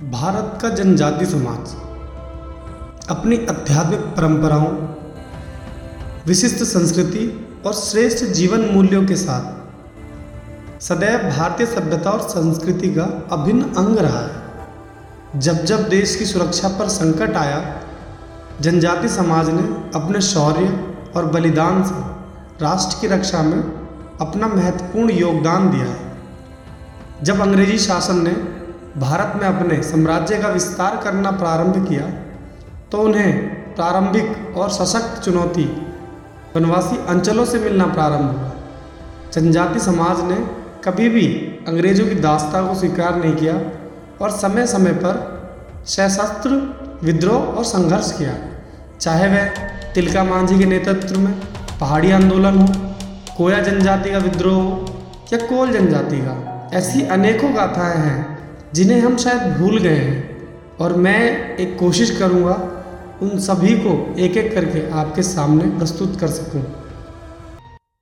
भारत का जनजाति समाज, अपनी आध्यात्मिक परंपराओं, विशिष्ट संस्कृति और श्रेष्ठ जीवन मूल्यों के साथ सदैव भारतीय सभ्यता और संस्कृति का अभिन्न अंग रहा है। जब जब देश की सुरक्षा पर संकट आया, जनजाति समाज ने अपने शौर्य और बलिदान से राष्ट्र की रक्षा में अपना महत्वपूर्ण योगदान दिया है। जब अंग्रेज़ी शासन ने भारत में अपने साम्राज्य का विस्तार करना प्रारंभ किया तो उन्हें प्रारंभिक और सशक्त चुनौती वनवासी अंचलों से मिलना प्रारंभ हुआ। जनजाति समाज ने कभी भी अंग्रेज़ों की दास्ता को स्वीकार नहीं किया और समय समय पर सशस्त्र विद्रोह और संघर्ष किया। चाहे वह तिलका मांझी के नेतृत्व में पहाड़ी आंदोलन हो, कोया जनजाति का विद्रोह हो या कोल जनजाति का, ऐसी अनेकों गाथाएँ हैं जिन्हें हम शायद भूल गए हैं। और मैं एक कोशिश करूँगा उन सभी को एक एक करके आपके सामने प्रस्तुत कर सकूँ।